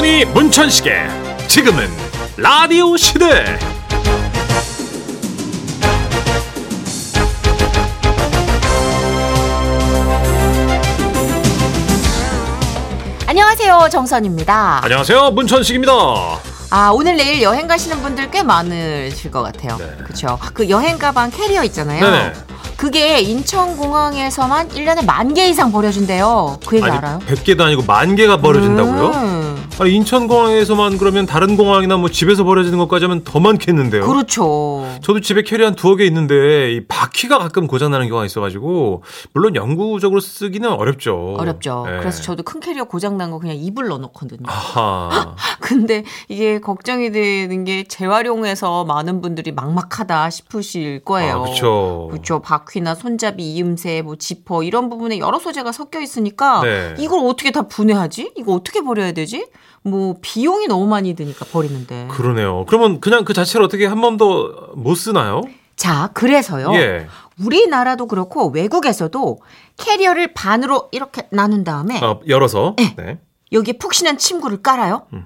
주머니 문천식의 지금은 라디오 시대 안녕하세요 정선입니다. 안녕하세요 문천식입니다 아 오늘 내일 여행 가시는 분들 꽤 많으실 것 같아요. 네. 그렇죠. 그 여행 가방 캐리어 있잖아요. 네네. 그게 인천공항에서만 1년에 만 개 이상 버려준대요. 그 얘기 알아요? 100개도 아니고 만 개가 버려진다고요? 음, 아니 인천공항에서만 그러면 다른 공항이나 뭐 집에서 버려지는 것까지 하면 더 많겠는데요 그렇죠. 저도 집에 캐리어 한 두어 개 있는데 이 바퀴가 가끔 고장나는 경우가 있어가지고 물론 영구적으로 쓰기는 어렵죠 어렵죠. 네. 그래서 저도 큰 캐리어 고장 난 거 그냥 이불 넣어놓거든요. 아하 근데 이게 걱정이 되는 게 재활용해서 많은 분들이 막막하다 싶으실 거예요. 아, 그쵸. 그렇죠. 바퀴나 손잡이, 이음새, 뭐 지퍼 이런 부분에 여러 소재가 섞여 있으니까 네. 이걸 어떻게 다 분해하지? 이거 어떻게 버려야 되지? 뭐 비용이 너무 많이 드니까 버리는데. 그러네요 그러면 그냥 그 자체를 어떻게 한 번도 못 쓰나요? 자, 그래서요. 예. 우리나라도 그렇고 외국에서도 캐리어를 반으로 이렇게 나눈 다음에 어, 열어서 네. 여기에 푹신한 침구를 깔아요. 음.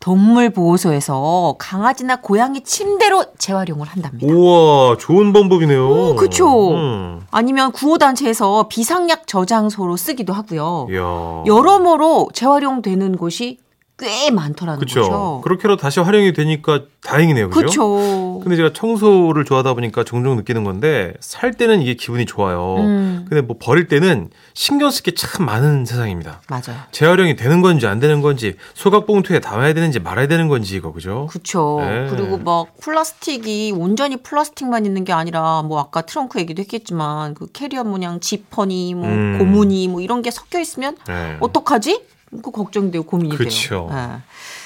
동물 보호소에서 강아지나 고양이 침대로 재활용을 한답니다. 우와 좋은 방법이네요 오, 그쵸. 음. 아니면 구호단체에서 비상약 저장소로 쓰기도 하고요. 이야. 여러모로 재활용되는 곳이 꽤 많더라는 그쵸. 거죠. 그렇게로 다시 활용이 되니까 다행이네요. 그죠? 그렇죠. 근데 제가 청소를 좋아하다 보니까 종종 느끼는 건데 살 때는 이게 기분이 좋아요. 음. 근데 뭐 버릴 때는 신경 쓸 게 참 많은 세상입니다. 맞아요. 재활용이 되는 건지 안 되는 건지 소각 봉투에 담아야 되는지 말아야 되는 건지 이거 그죠? 그렇죠. 네. 그리고 막 플라스틱이 온전히 플라스틱만 있는 게 아니라 뭐 아까 트렁크 얘기도 했겠지만 그 캐리어 모양 지퍼니 뭐 음. 고무니 뭐 이런 게 섞여 있으면 네. 어떡하지? 그 걱정되고 고민이 그쵸. 돼요. 예.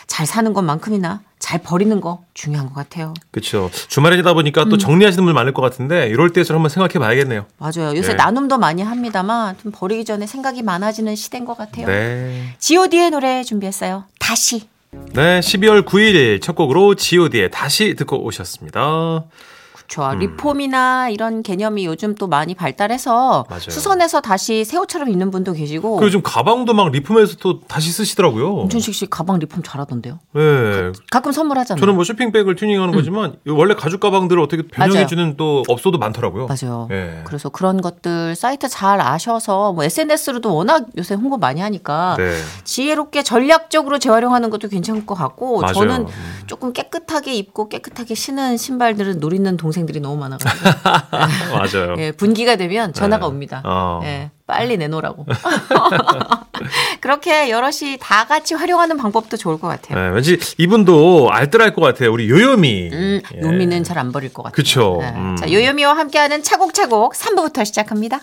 잘 사는 것만큼이나 잘 버리는 거 중요한 것 같아요. 그렇죠. 주말이다 보니까 음. 또 정리하시는 분 많을 것 같은데 이럴 때좀 한번 생각해 봐야겠네요. 맞아요. 요새 네. 나눔도 많이 합니다만 좀 버리기 전에 생각이 많아지는 시대인 것 같아요. 네. G.O.D의 노래 준비했어요. 다시. 네, 12월 9일 첫 곡으로 G.O.D의 다시 듣고 오셨습니다. 그렇죠. 음. 리폼이나 이런 개념이 요즘 또 많이 발달해서 맞아요. 수선해서 다시 새 옷처럼 입는 분도 계시고 그 요즘 가방도 막 리폼해서 또 다시 쓰시더라고요. 엄준식 씨 가방 리폼 잘하던데요. 네. 가 끔 선물하잖아요. 저는 뭐 쇼핑백을 튜닝하는 거지만 원래 가죽 가방들을 어떻게 변형해 맞아요. 주는 또 업소도 많더라고요. 맞아요. 예. 그래서 그런 것들 사이트 잘 아셔서 뭐 SNS로도 워낙 요새 홍보 많이 하니까 네. 지혜롭게 전략적으로 재활용하는 것도 괜찮을 것 같고 맞아요. 저는 음. 조금 깨끗하게 입고 깨끗하게 신은 신발들을 노리는 동생 들이 너무 많아가지고 맞아요. 예, 분기가 되면 전화가 네. 옵니다. 어. 예, 빨리 내놓으라고. 그렇게 여럿이 다 같이 활용하는 방법도 좋을 것 같아요. 네, 왠지 이분도 알뜰할 것 같아요. 우리 요요미. 음, 예. 요미는 잘 안 버릴 것 같아요. 그쵸. 네. 음. 자, 요요미와 함께하는 차곡차곡 3부부터 시작합니다.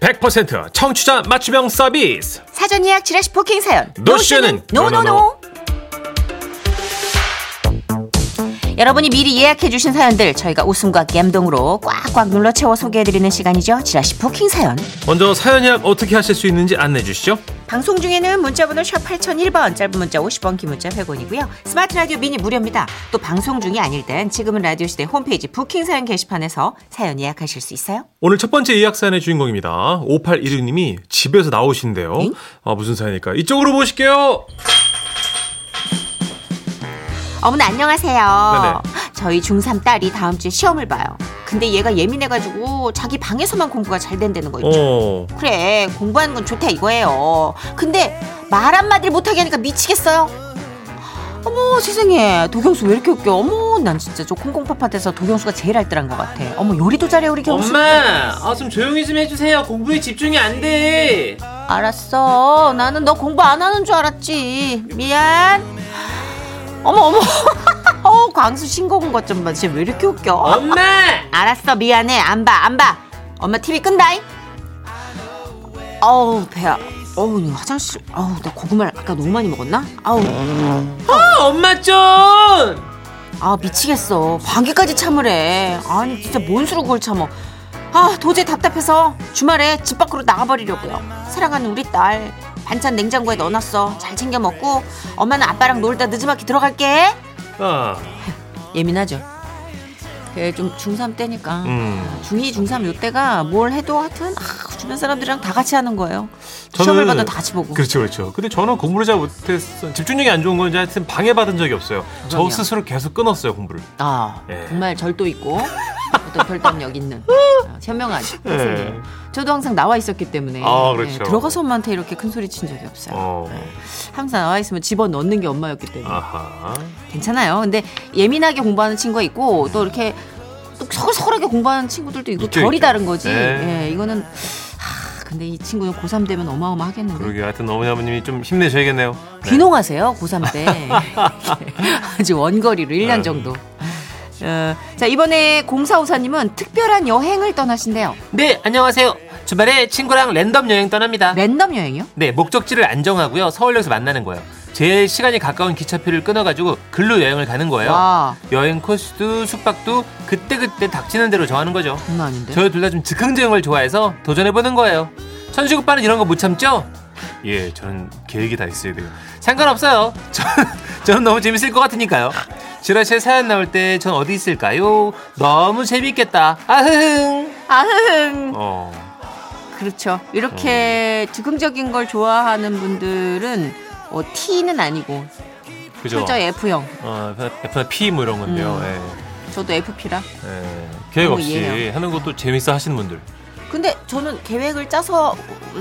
100% 청취자 맞춤형 서비스. 사전 예약 지라시 부킹 사연. 노쇼는 no no no. 여러분이 미리 예약해 주신 사연들 저희가 웃음과 감동으로 꽉꽉 눌러 채워 소개해 드리는 시간이죠. 지라시 부킹 사연. 먼저 사연 예약 어떻게 하실 수 있는지 안내해 주시죠. 방송 중에는 문자번호 샵 8001번 짧은 문자 50원 긴 문자 100원이고요. 스마트 라디오 미니 무료입니다. 또 방송 중이 아닐 땐 지금은 라디오 시대 홈페이지 부킹 사연 게시판에서 사연 예약하실 수 있어요. 오늘 첫 번째 예약 사연의 주인공입니다. 5816님이 집에서 나오신대요. 응? 아, 무슨 사연일까? 이쪽으로 보실게요. 어머나 안녕하세요. 네네. 저희 중3 딸이 다음 주에 시험을 봐요. 근데 얘가 예민해가지고 자기 방에서만 공부가 잘 된다는 거 있죠. 어. 그래 공부하는 건 좋다 이거예요. 근데 말 한마디를 못하게 하니까 미치겠어요. 어머 세상에 도경수 왜 이렇게 웃겨? 어머 난 진짜 저 콩콩팥팥에서 도경수가 제일 알뜰한 것 같아. 어머 요리도 잘해 우리 경수. 엄마, 아 좀 조용히 좀 해주세요. 공부에 집중이 안 돼. 알았어. 나는 너 공부 안 하는 줄 알았지. 미안. 어머 어머. 어 광수 신곡은 것좀 봐. 쟤왜 이렇게 웃겨? 엄마, 알았어 미안해 안 봐 안 봐. 엄마 TV 끈다잉. 어우 배야. 어우 이 화장실. 어우 나 고구마를 아까 너무 많이 먹었나? 아우 아, 엄마 좀. 아 미치겠어. 반개까지 참으래. 아니 진짜 뭔 수로 그걸 참어. 아 도저히 답답해서 주말에 집 밖으로 나가버리려고요. 사랑하는 우리 딸 반찬 냉장고에 넣어놨어. 잘 챙겨 먹고 엄마는 아빠랑 놀다 늦지막히 들어갈게. 아, 예민하죠. 그좀 중3 때니까 음. 중2, 중3 요때가 뭘 해도 하여튼 아, 주변 사람들이랑 다 같이 하는 거예요. 저는- 시험을 봐도 다 같이 보고. 그렇죠, 그렇죠. 근데 저는 공부를 잘 못했어. 집중력이 안 좋은 건지 하여튼 방해받은 적이 없어요. 저 그럼요. 스스로 계속 끊었어요, 공부를. 아 예. 정말 절도 있고 어떤 결단력 있는 어, 현명한 학생님. 예. 저도 항상 나와 있었기 때문에 아, 그렇죠. 예, 들어가서 엄마한테 이렇게 큰 소리 친 적이 없어요. 어. 예. 항상 나와 있으면 집어 넣는 게 엄마였기 때문에 아하. 괜찮아요. 근데 예민하게 공부하는 친구가 있고 또 이렇게 또 서글서글하게 공부하는 친구들도 있고 있죠, 결이 있죠. 다른 거지. 네. 예, 이거는 하, 근데 이 친구는 고3 되면 어마어마하겠는데. 그러게 하여튼 어머니 아버님이 좀 힘내셔야겠네요. 네. 귀농하세요 고3 때 아주 원거리로 1년 아. 정도 어, 자 이번에 공사우사님은 특별한 여행을 떠나신대요 네, 안녕하세요. 주말에 친구랑 랜덤 여행 떠납니다. 랜덤 여행이요? 네, 목적지를 안 정하고요. 서울역에서 만나는 거예요. 제 시간이 가까운 기차표를 끊어가지고 글로 여행을 가는 거예요. 와 여행 코스도 숙박도 그때그때 닥치는 대로 정하는 거죠. 장난 아닌데 저희 둘 다 좀 즉흥적인 걸 좋아해서 도전해보는 거예요. 천식 오빠는 이런 거 못 참죠? 예, 저는 계획이 다 있어야 돼요. 상관없어요. 저, 저는 너무 재밌을 것 같으니까요. 지라시에 사연 나올 때 전 어디 있을까요? 너무 재밌겠다. 아흥. 아흥 어. 그렇죠 이렇게 즉흥적인 걸 좋아하는 분들은 어, T는 아니고 그죠. 철저 F형 어, F나 P 뭐 이런 건데요. 음. 예. 저도 F피라 예. 계획 없이 이해해요. 하는 것도 재밌어 하시는 분들. 근데 저는 계획을 짜서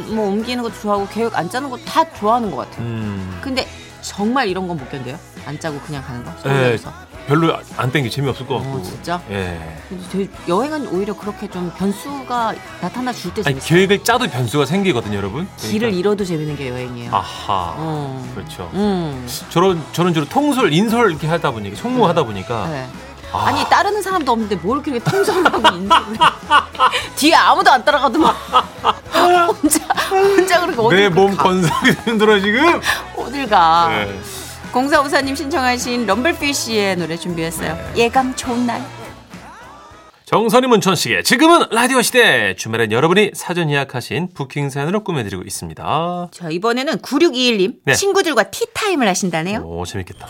뭐 옮기는 것도 좋아하고 계획 안 짜는 것도 다 좋아하는 것 같아요 음. 근데 정말 이런 건 못 견뎌요 안 짜고 그냥 가는 거 예. 서울에서 별로 안 땡기 재미없을 것 같고. 어, 진짜? 예. 근데 여행은 오히려 그렇게 좀 변수가 나타나 줄때 아니 재밌어요. 계획을 짜도 변수가 생기거든요, 여러분. 길을 그러니까. 잃어도 재밌는 게 여행이에요. 아하. 어. 그렇죠. 음. 저런 저는 주로 통솔, 인솔 이렇게 하다 보니까 총무하다 보니까 네. 아. 아니 따르는 사람도 없는데 뭘 이렇게 통솔하고 있는 뒤에 아무도 안 따라가더만 혼자 혼자 그렇게 어딜 내몸 가? 건강이 힘들어 지금. 어딜 가? 네. 공사우사님 신청하신 럼블피쉬의 노래 준비했어요. 네. 예감 좋은 날. 정선이 문천식의 지금은 라디오 시대 주말엔 여러분이 사전 예약하신 부킹 사연으로 꾸며드리고 있습니다. 자 이번에는 9621님 네. 친구들과 티타임을 하신다네요. 오 재밌겠다.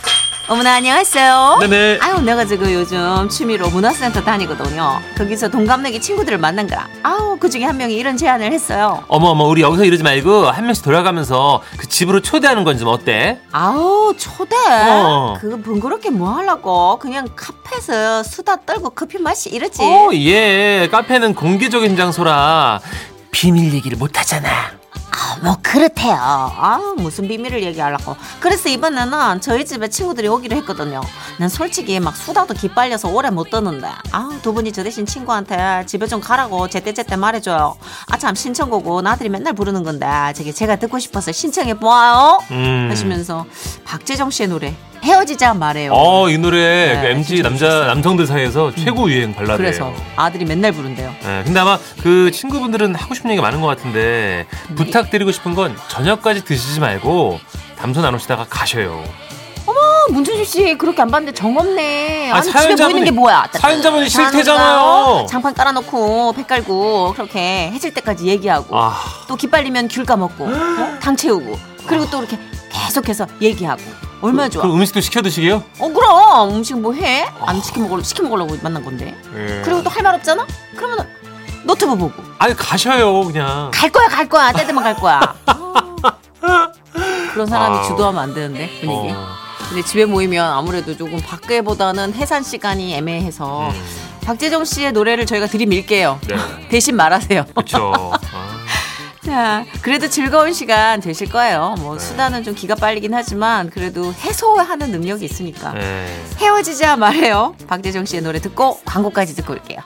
어머나 안녕하세요. 네네. 아유 내가 지금 요즘 취미로 문화센터 다니거든요. 거기서 동갑내기 친구들을 만난 거라. 아우 그 중에 한 명이 이런 제안을 했어요. 어머 어머 우리 여기서 이러지 말고 한 명씩 돌아가면서 그 집으로 초대하는 건 좀 어때? 아우 초대. 어. 그 번거롭게 뭐 하려고? 그냥 카페에서 수다 떨고 커피 마시 이러지. 어, 예. 카페는 공개적인 장소라 비밀 얘기를 못 하잖아. 아, 뭐 그렇대요. 아 무슨 비밀을 얘기하려고. 그래서 이번에는 저희 집에 친구들이 오기로 했거든요. 난 솔직히 막 수다도 기빨려서 오래 못 떠는데. 아 두 분이 저 대신 친구한테 집에 좀 가라고 제때제때 말해줘요. 아 참 신청곡은 아들이 맨날 부르는 건데 저기 제가 듣고 싶어서 신청해 보아요. 음. 하시면서 박재정 씨의 노래 헤어지자 말해요. 어, 이 노래 네, 그 MG 진짜 남자. 남성들 사이에서 최고 유행 발라드예요. 그래서 아들이 맨날 부른대요. 네, 근데 아마 그 친구분들은 하고 싶은 얘기가 많은 것 같은데 네. 부탁드리고 싶은 건 저녁까지 드시지 말고 담소 나누시다가 가셔요. 어, 문준수 씨 그렇게 안 봤는데 정없네. 아, 아니 집에 사연자분이- 보이는 게 뭐야? 사연자분이 싫대잖아요. 장판 깔아놓고 배 깔고 그렇게 해질 때까지 얘기하고 아, 또 기빨리면 귤 까먹고 어? 당 채우고 그리고 또 이렇게 계속해서 얘기하고 얼마나 좋아? 그럼 음식도 시켜 드시게요? 어 그럼 음식 뭐 해? 안 시켜 먹을 시켜 먹으려고 만난 건데. 예. 그리고 또 할 말 없잖아? 그러면 노트북 보고 아니 가셔요 그냥. 갈 거야 갈 거야 때 되면 갈 거야. 아, 그런 사람이 아우. 주도하면 안 되는데 분위기. 어, 근데 집에 모이면 아무래도 조금 밖에보다는 해산 시간이 애매해서 음, 박재정 씨의 노래를 저희가 들이밀게요. 네. 대신 말하세요. 그렇죠. 아, 자, 그래도 즐거운 시간 되실 거예요. 뭐 네. 수다는 좀 기가 빨리긴 하지만 그래도 해소하는 능력이 있으니까. 네. 헤어지자 말해요. 박재정 씨의 노래 듣고 광고까지 듣고 올게요.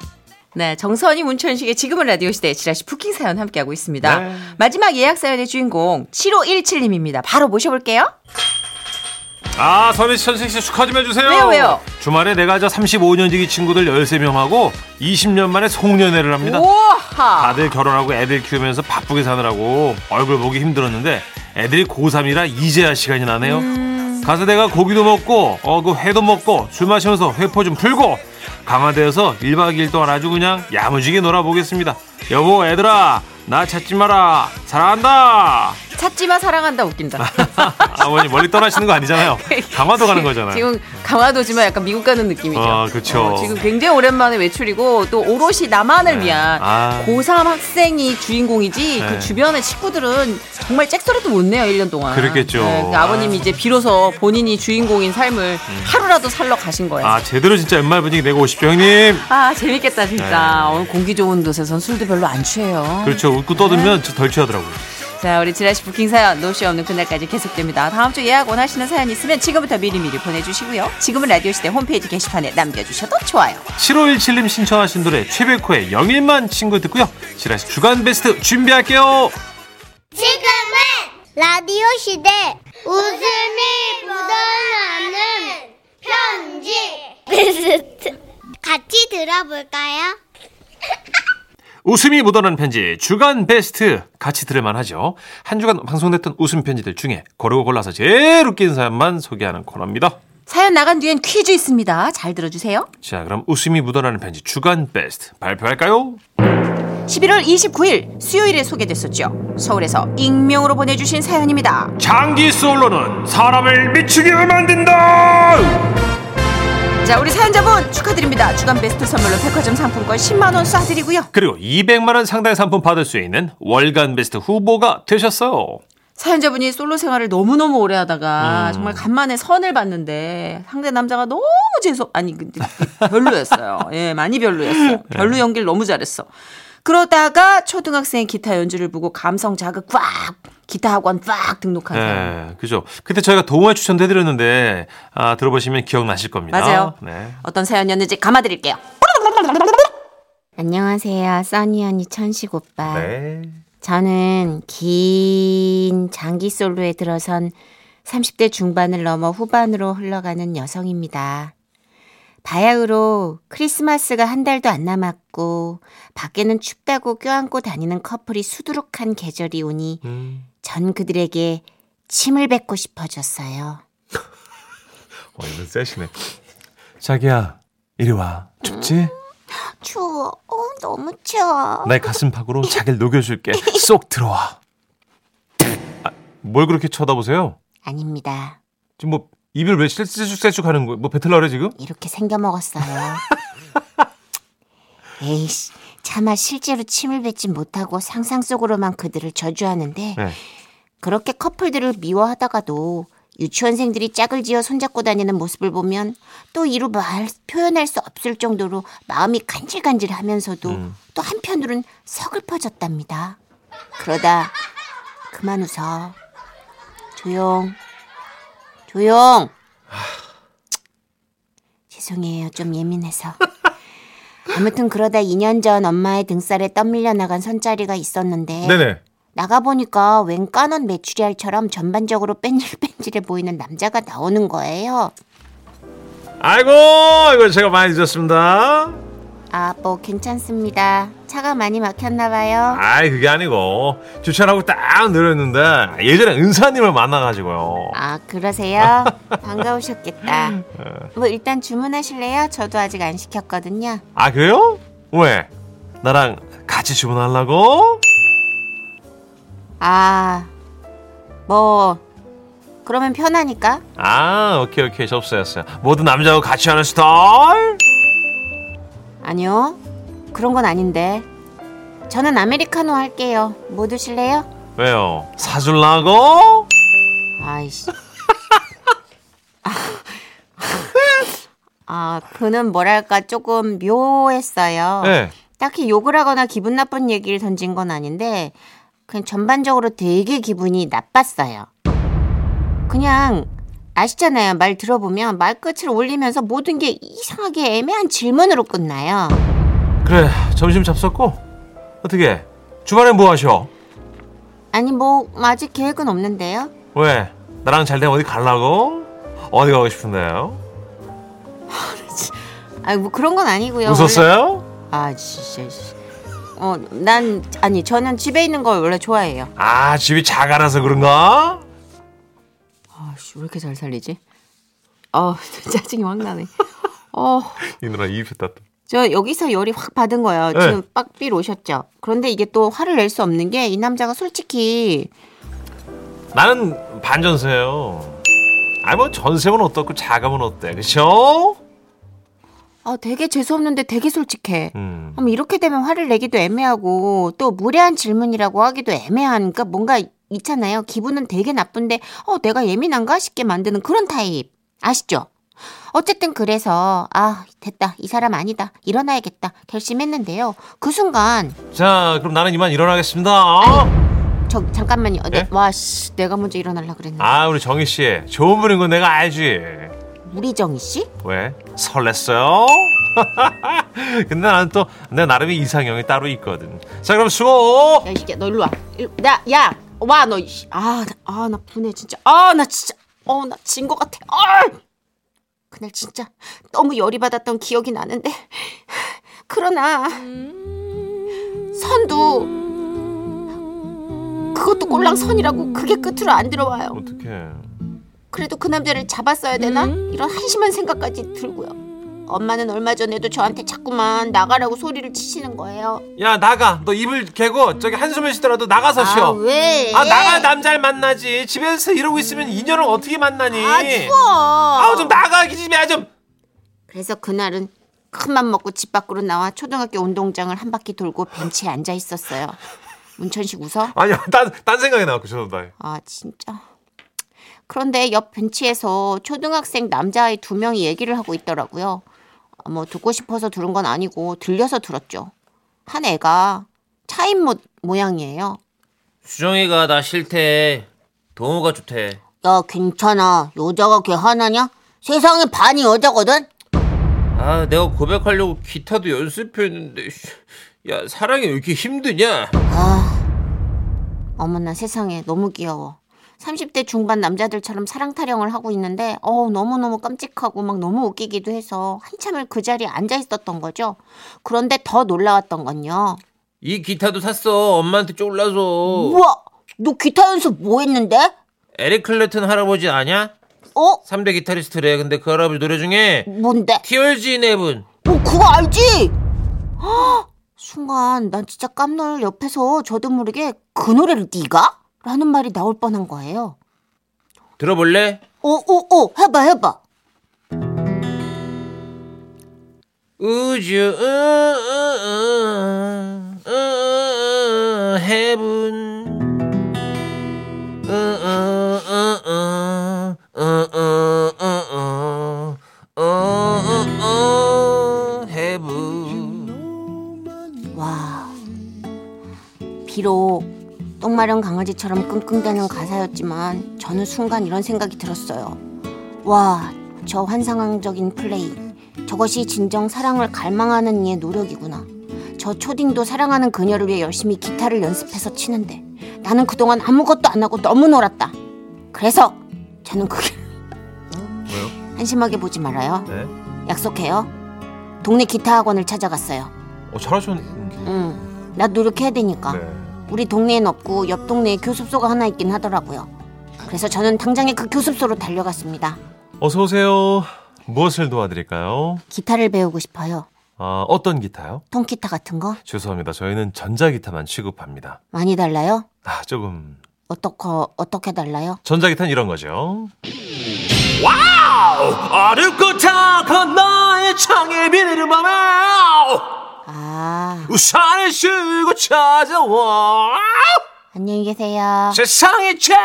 네, 정선이 문천식의 지금은 라디오 시대 지라시 부킹 사연 함께하고 있습니다. 네. 마지막 예약 사연의 주인공 7517님입니다. 바로 모셔볼게요. 아, 선희 씨, 천식 씨 축하 좀 해주세요. 왜요, 왜요? 주말에 내가 저 35년 지기 친구들 13명하고 20년 만에 송년회를 합니다. 우와! 다들 결혼하고 애들 키우면서 바쁘게 사느라고 얼굴 보기 힘들었는데 애들이 고3이라 이제야 시간이 나네요. 가서 내가 고기도 먹고 어 그 회도 먹고 술 마시면서 회포 좀 풀고 강화되어서 1박 2일 동안 아주 그냥 야무지게 놀아보겠습니다. 여보 애들아 나 찾지 마라 사랑한다. 찾지마 사랑한다 웃긴다. 아버님 멀리 떠나시는 거 아니잖아요. 강화도 가는 거잖아요. 지금 강화도지만 약간 미국 가는 느낌이죠. 아, 그쵸. 지금 굉장히 오랜만에 외출이고 또 오롯이 나만을 네. 위한 아. 고3 학생이 주인공이지 네. 그 주변의 친구들은 정말 잭소리도 못 내요 1년 동안. 그랬겠죠. 그 아버님이 이제 비로소 본인이 주인공인 삶을 하루라도 살러 가신 거예요. 아 제대로 진짜 연말 분위기 내고 오십시오 형님. 아 재밌겠다 진짜. 네. 오늘 공기 좋은 곳에선 술도 별로 안 취해요. 그렇죠. 웃고 떠들면 덜 취하더라고요. 자 우리 지라시 부킹 사연 노쇼 없는 그날까지 계속됩니다. 다음 주 예약 원하시는 사연 있으면 지금부터 미리미리 보내주시고요. 지금은 라디오 시대 홈페이지 게시판에 남겨주셔도 좋아요. 7517님 신청하신 노래 최백호의 영일만 친구 듣고요. 지라시 주간 베스트 준비할게요. 지금은 라디오 시대 웃음이 묻어나는 편지 베스트 같이 들어볼까요? 웃음이 묻어나는 편지 주간 베스트 같이 들을만 하죠. 한 주간 방송됐던 웃음 편지들 중에 고르고 골라서 제일 웃긴 사연만 소개하는 코너입니다. 사연 나간 뒤엔 퀴즈 있습니다. 잘 들어주세요. 자 그럼 웃음이 묻어나는 편지 주간 베스트 발표할까요? 11월 29일 수요일에 소개됐었죠. 서울에서 익명으로 보내주신 사연입니다. 장기 솔로는 사람을 미치게 만든다. 자 우리 사연자분 축하드립니다. 주간 베스트 선물로 백화점 상품권 10만 원 쏴드리고요. 그리고 200만 원 상당의 상품 받을 수 있는 월간 베스트 후보가 되셨어요. 사연자분이 솔로 생활을 너무너무 오래 하다가 음. 정말 간만에 선을 봤는데 상대 남자가 너무 재수 아니 근데 별로였어요. 예, 많이 별로였어요. 네. 별로 연기를 너무 잘했어. 그러다가 초등학생 기타 연주를 보고 감성 자극 꽉 기타 학원 빡 등록한 사람. 네, 그죠. 그때 저희가 동호회 추천도 해드렸는데 아, 들어보시면 기억나실 겁니다. 맞아요. 네. 어떤 사연이었는지 감아드릴게요. 안녕하세요. 써니 언니 천식 오빠. 네. 저는 긴 장기 솔로에 들어선 30대 중반을 넘어 후반으로 흘러가는 여성입니다. 바야흐로 크리스마스가 한 달도 안 남았고 밖에는 춥다고 껴안고 다니는 커플이 수두룩한 계절이 오니 음. 전 그들에게 침을 뱉고 싶어졌어요. 어, 이건 세시네. 자기야, 이리 와. 춥지? 추워 어, 너무 추워 내 가슴팍으로 자기를 녹여줄게. 쏙 들어와. 아, 뭘 그렇게 쳐다보세요? 아닙니다. 지금 뭐 입을 왜 셀쭉셀쭉 하는 거예요? 뭐 그래 지금? 이렇게 생겨 먹었어요. 에이씨, 차마 실제로 침을 뱉진 못하고 상상 속으로만 그들을 저주하는데 네. 그렇게 커플들을 미워하다가도 유치원생들이 짝을 지어 손잡고 다니는 모습을 보면 또 이루 말 표현할 수 없을 정도로 마음이 간질간질하면서도 음. 또 한편으론 서글퍼졌답니다. 그러다 그만 웃어. 조용. 조용. 죄송해요. 좀 예민해서. 아무튼 그러다 2년 전 엄마의 등살에 떠밀려 나간 선자리가 있었는데 네네. 나가보니까 웬 까놓은 메추리알처럼 전반적으로 뺀질뺀질해 보이는 남자가 나오는 거예요. 아이고, 이거 제가 많이 늦었습니다. 아, 뭐 괜찮습니다. 차가 많이 막혔나 봐요. 아이, 그게 아니고 주차하고 딱 내렸는데 예전에 은사님을 만나가지고요. 아, 그러세요? 반가우셨겠다. 뭐 일단 주문하실래요? 저도 아직 안 시켰거든요. 아 그래요? 왜? 나랑 같이 주문하려고? 아, 뭐 그러면 편하니까. 아 오케이 오케이 접수했어요. 모든 남자하고 같이 하는 스타일? 아니요. 그런 건 아닌데. 저는 아메리카노 할게요. 뭐 드실래요? 왜요? 사줄라고? 아이씨. 아, 그는 뭐랄까 조금 묘했어요. 네. 딱히 욕을 하거나 기분 나쁜 얘기를 던진 건 아닌데 그냥 전반적으로 되게 기분이 나빴어요. 그냥 아시잖아요. 말 들어보면 말끝을 올리면서 모든 게 이상하게 애매한 질문으로 끝나요. 그래 점심 잡섰고 어떻게 주말에 뭐 하셔? 아니 뭐 아직 계획은 없는데요. 왜? 나랑 잘 되면 어디 가려고? 어디 가고 싶은데요? 아니 뭐 그런 건 아니고요. 웃었어요? 원래- 아 진짜. 씨. 어, 난 아니 저는 집에 있는 걸 원래 좋아해요. 아 집이 작아라서 그런가? 아씨 왜 이렇게 잘 살리지? 어 짜증이 확 나네. 어. 이 누나 이입했다 또. 저 여기서 열이 확 받은 거예요. 네. 지금 빡삐로 오셨죠. 그런데 이게 또 화를 낼 수 없는 게 이 남자가 솔직히 나는 반전세요. 아, 뭐 전세면 어떻고 자가면 어때, 그쵸? 아, 되게 재수없는데 되게 솔직해. 음. 음, 이렇게 되면 화를 내기도 애매하고 또 무례한 질문이라고 하기도 애매하니까 뭔가 있잖아요. 기분은 되게 나쁜데 어 내가 예민한가 싶게 만드는 그런 타입 아시죠? 어쨌든 그래서 아 됐다 이 사람 아니다 일어나야겠다 결심했는데요. 그 순간 자, 그럼 나는 이만 일어나겠습니다. 저 잠깐만요. 네, 예? 와씨 내가 먼저 일어나려 그랬는데 아, 우리 정희 씨. 좋은 분인 건 내가 알지. 우리 정희 씨? 왜? 설렜어요? 근데 나는 또 내 나름의 이상형이 따로 있거든. 자, 그럼 수고. 야, 이 새끼야, 너 일로 와. 일로, 나, 야, 와, 너, 이씨. 아, 나, 아, 나 분해, 진짜. 아, 나 진짜. 어, 나 진 것 같아. 아! 그날 진짜 너무 열이 받았던 기억이 나는데. 그러나, 선도, 그것도 꼴랑 선이라고 그게 끝으로 안 들어와요. 어떡해. 그래도 그 남자를 잡았어야 되나? 이런 한심한 생각까지 들고요. 엄마는 얼마 전에도 저한테 자꾸만 나가라고 소리를 치시는 거예요. 야, 나가. 너 입을 개고 저기 한숨을 쉬더라도 나가서 아, 쉬어. 왜? 아, 나가 남자를 만나지. 집에서 이러고 있으면 인연을 어떻게 만나니? 아, 추워. 아우, 좀 나가. 기집애야 좀. 그래서 그날은 큰맘 먹고 집 밖으로 나와 초등학교 운동장을 한 바퀴 돌고 벤치에 앉아 있었어요. 문천식 웃어? 아니야, 딴, 딴 생각이 나고 죄송합니다. 아 진짜. 그런데 옆 벤치에서 초등학생 남자아이 두 명이 얘기를 하고 있더라고요. 아, 뭐 듣고 싶어서 들은 건 아니고 들려서 들었죠. 한 애가 차인 모, 모양이에요. 수정이가 나 싫대. 동호가 좋대. 야 괜찮아. 여자가 걔 하나냐? 세상에 반이 여자거든. 아, 내가 고백하려고 기타도 연습했는데. 씨. 야, 사랑이 왜 이렇게 힘드냐? 아, 어머나 세상에 너무 귀여워. 30대 중반 남자들처럼 사랑 타령을 하고 있는데 어 너무너무 깜찍하고 막 너무 웃기기도 해서 한참을 그 자리에 앉아 있었던 거죠. 그런데 더 놀라웠던 건요. 이 기타도 샀어. 엄마한테 쫄라서. 우와, 너 기타 연습 뭐 했는데? 에릭 클레튼 할아버지 아냐? 어? 3대 기타리스트래. 근데 그 할아버지 노래 중에 뭔데? 티얼지 네븐. 어, 그거 알지? 헉, 순간 난 진짜 깜놀 옆에서 저도 모르게 그 노래를 네가? 라는 말이 나올 뻔한 거예요. 들어볼래? 어, 어, 어, 해봐, 해봐. 우주 heaven 똥마른 강아지처럼 끙끙대는 가사였지만 저는 순간 이런 생각이 들었어요. 와, 저 환상적인 플레이. 저것이 진정 사랑을 갈망하는 이의 노력이구나. 저 초딩도 사랑하는 그녀를 위해 열심히 기타를 연습해서 치는데 나는 그동안 아무것도 안 하고 너무 놀았다. 그래서 저는 그게 뭐요? 한심하게 보지 말아요. 네. 약속해요. 동네 기타 학원을 찾아갔어요. 어, 잘하셨는데. 응. 나 노력해야 되니까. 네. 우리 동네엔 없고 옆 동네에 교습소가 하나 있긴 하더라고요. 그래서 저는 당장에 그 교습소로 달려갔습니다. 어서 오세요. 무엇을 도와드릴까요? 기타를 배우고 싶어요. 아, 어떤 기타요? 통기타 같은 거 죄송합니다. 저희는 전자기타만 취급합니다. 많이 달라요? 아, 조금 어떻게 어떻게 달라요? 전자기타는 이런 거죠. 어렵고 타건 나의 창에 비내는 밤에 아 우산을 쓰고 찾아와 안녕히 계세요. 세상에 제일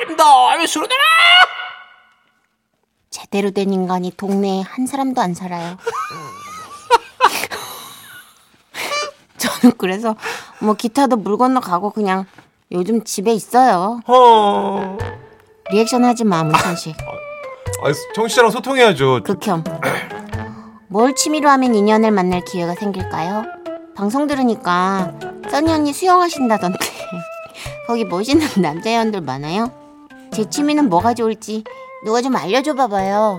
아름다운 소리들아 제대로 된 인간이 동네에 한 사람도 안 살아요. 저는 그래서 뭐 기타도 물 건너 가고 그냥 요즘 집에 있어요. 어. 리액션 하지 마, 문천식. 아, 정 씨랑 소통해야죠. 극혐. 뭘 취미로 하면 인연을 만날 기회가 생길까요? 방송 들으니까 써니 언니 수영하신다던데 거기 멋있는 남자 연들 많아요? 제 취미는 뭐가 좋을지 누가 좀 알려줘 봐봐요.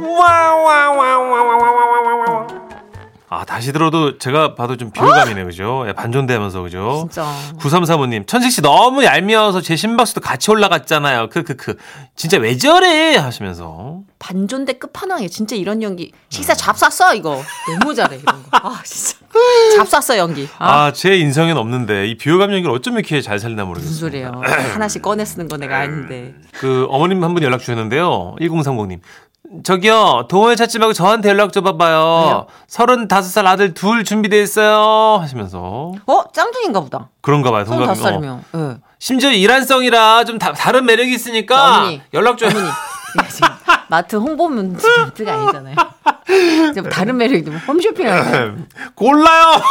아, 다시 들어도 제가 봐도 좀 비호감이네, 그죠? 예, 반존대하면서, 그죠? 진짜. 9335님, 천식 씨 너무 얄미워서 제 심박수도 같이 올라갔잖아요. 크, 크, 크. 진짜 왜 저래? 하시면서. 반존대 끝판왕이에요. 진짜 이런 연기. 식사 잡쌌어 이거. 너무 잘해 이런 거. 아 진짜. 잡쌌어 연기. 아, 아, 제 인성엔 없는데, 이 비호감 연기를 어쩜 이렇게 잘 살나 무슨 모르겠어요. 소리예요. 하나씩 꺼내 쓰는 거 내가 아닌데. 그, 어머님 한분 연락 주셨는데요. 1030님. 저기요, 동호회 찾지 말고 저한테 연락 좀 봐봐요. 35살 아들 둘 준비돼 있어요. 하시면서. 어 짱둥인가 보다. 그런가 봐요, 서른 동갑이. 다섯 어. 살이면. 예. 심지어 이란성이라 좀 다, 다른 매력이 있으니까 어머니. 연락 좀. 어머니. 마트 홍보문 마트가 아니잖아요. 지금 다른 매력이 뭐 홈쇼핑하고 골라요!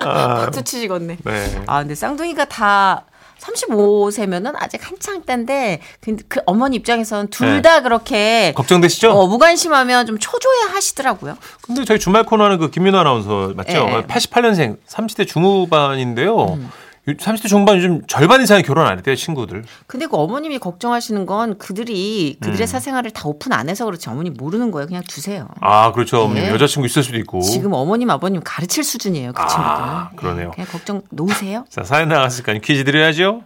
박수 치시겠네. 네. 아 근데 쌍둥이가 다 35세면은 아직 한창 때인데 근데 그 어머니 입장에서는 둘 네. 다 그렇게 걱정되시죠? 어, 무관심하면 좀 초조해 하시더라고요. 근데 저희 주말 코너 하는 그 김민호 아나운서 맞죠? 예. 88년생 30대 중후반인데요. 30대 중반 요즘 절반 이상이 결혼 안 했대요, 친구들. 근데 그 어머님이 걱정하시는 건 그들이 그들의 사생활을 다 오픈 안 해서 그렇지 어머니 모르는 거예요. 그냥 두세요. 아, 그렇죠. 어머님. 네. 여자친구 있을 수도 있고. 지금 어머님 아버님 가르칠 수준이에요. 그 친구들. 아, 그러네요. 그냥 걱정 놓으세요. 자, 사연 나갔으니까 퀴즈 드려야죠.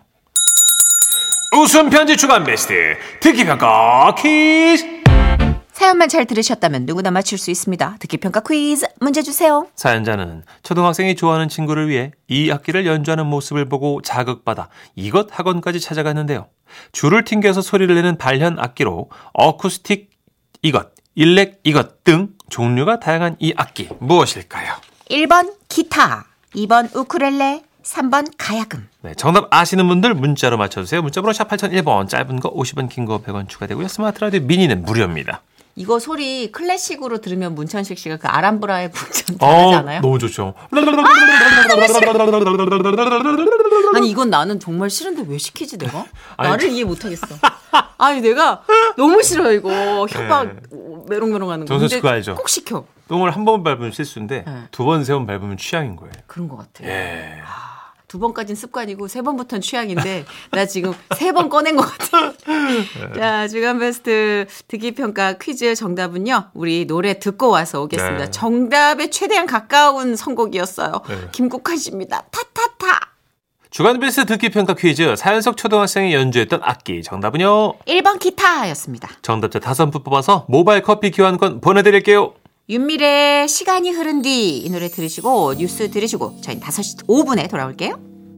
웃음 편지 주간 베스트 듣기 평가 퀴즈. 사연만 잘 들으셨다면 누구나 맞출 수 있습니다. 듣기 평가 퀴즈 문제 주세요. 사연자는 초등학생이 좋아하는 친구를 위해 이 악기를 연주하는 모습을 보고 자극받아 이것 학원까지 찾아갔는데요. 줄을 튕겨서 소리를 내는 발현 악기로 어쿠스틱 이것, 일렉 이것 등 종류가 다양한 이 악기 무엇일까요? 1번 기타, 2번 우쿨렐레, 3번 가야금. 네, 정답 아시는 분들 문자로 맞춰주세요. 문자번호 샵 8001번, 짧은 거 50원, 긴 거 100원 추가되고요. 스마트 라디오 미니는 무료입니다. 이거 소리 클래식으로 들으면 문천식 씨가 그 알함브라의 궁전 어, 않아요? 너무 좋죠. 아 니 이건 나는 정말 싫은데 왜 시키지 내가? 아니, 나를 이해 못하겠어. 아니 내가 너무 싫어 이거 메롱메롱 하는 거. 네. 정선 씨 근데 그거 알죠? 꼭 시켜. 똥을 한 번 밟으면 실수인데 네. 두 번, 세 번 밟으면 취향인 거예요. 그런 것 같아. 예. 두 번까진 습관이고 세 번부터는 취향인데 나 지금 세 번 꺼낸 것 같아. 자 주간 베스트 듣기 평가 퀴즈 정답은요. 우리 노래 듣고 와서 오겠습니다. 네. 정답에 최대한 가까운 선곡이었어요. 네. 김국환 씨입니다. 타타타. 주간 베스트 듣기 평가 퀴즈 사연 속 초등학생이 연주했던 악기 정답은요. 1번 기타였습니다. 정답자 다섯 분 뽑아서 모바일 커피 교환권 보내드릴게요. 윤미래 시간이 흐른 뒤 이 노래 들으시고 뉴스 들으시고 저희 5시 5분에 돌아올게요.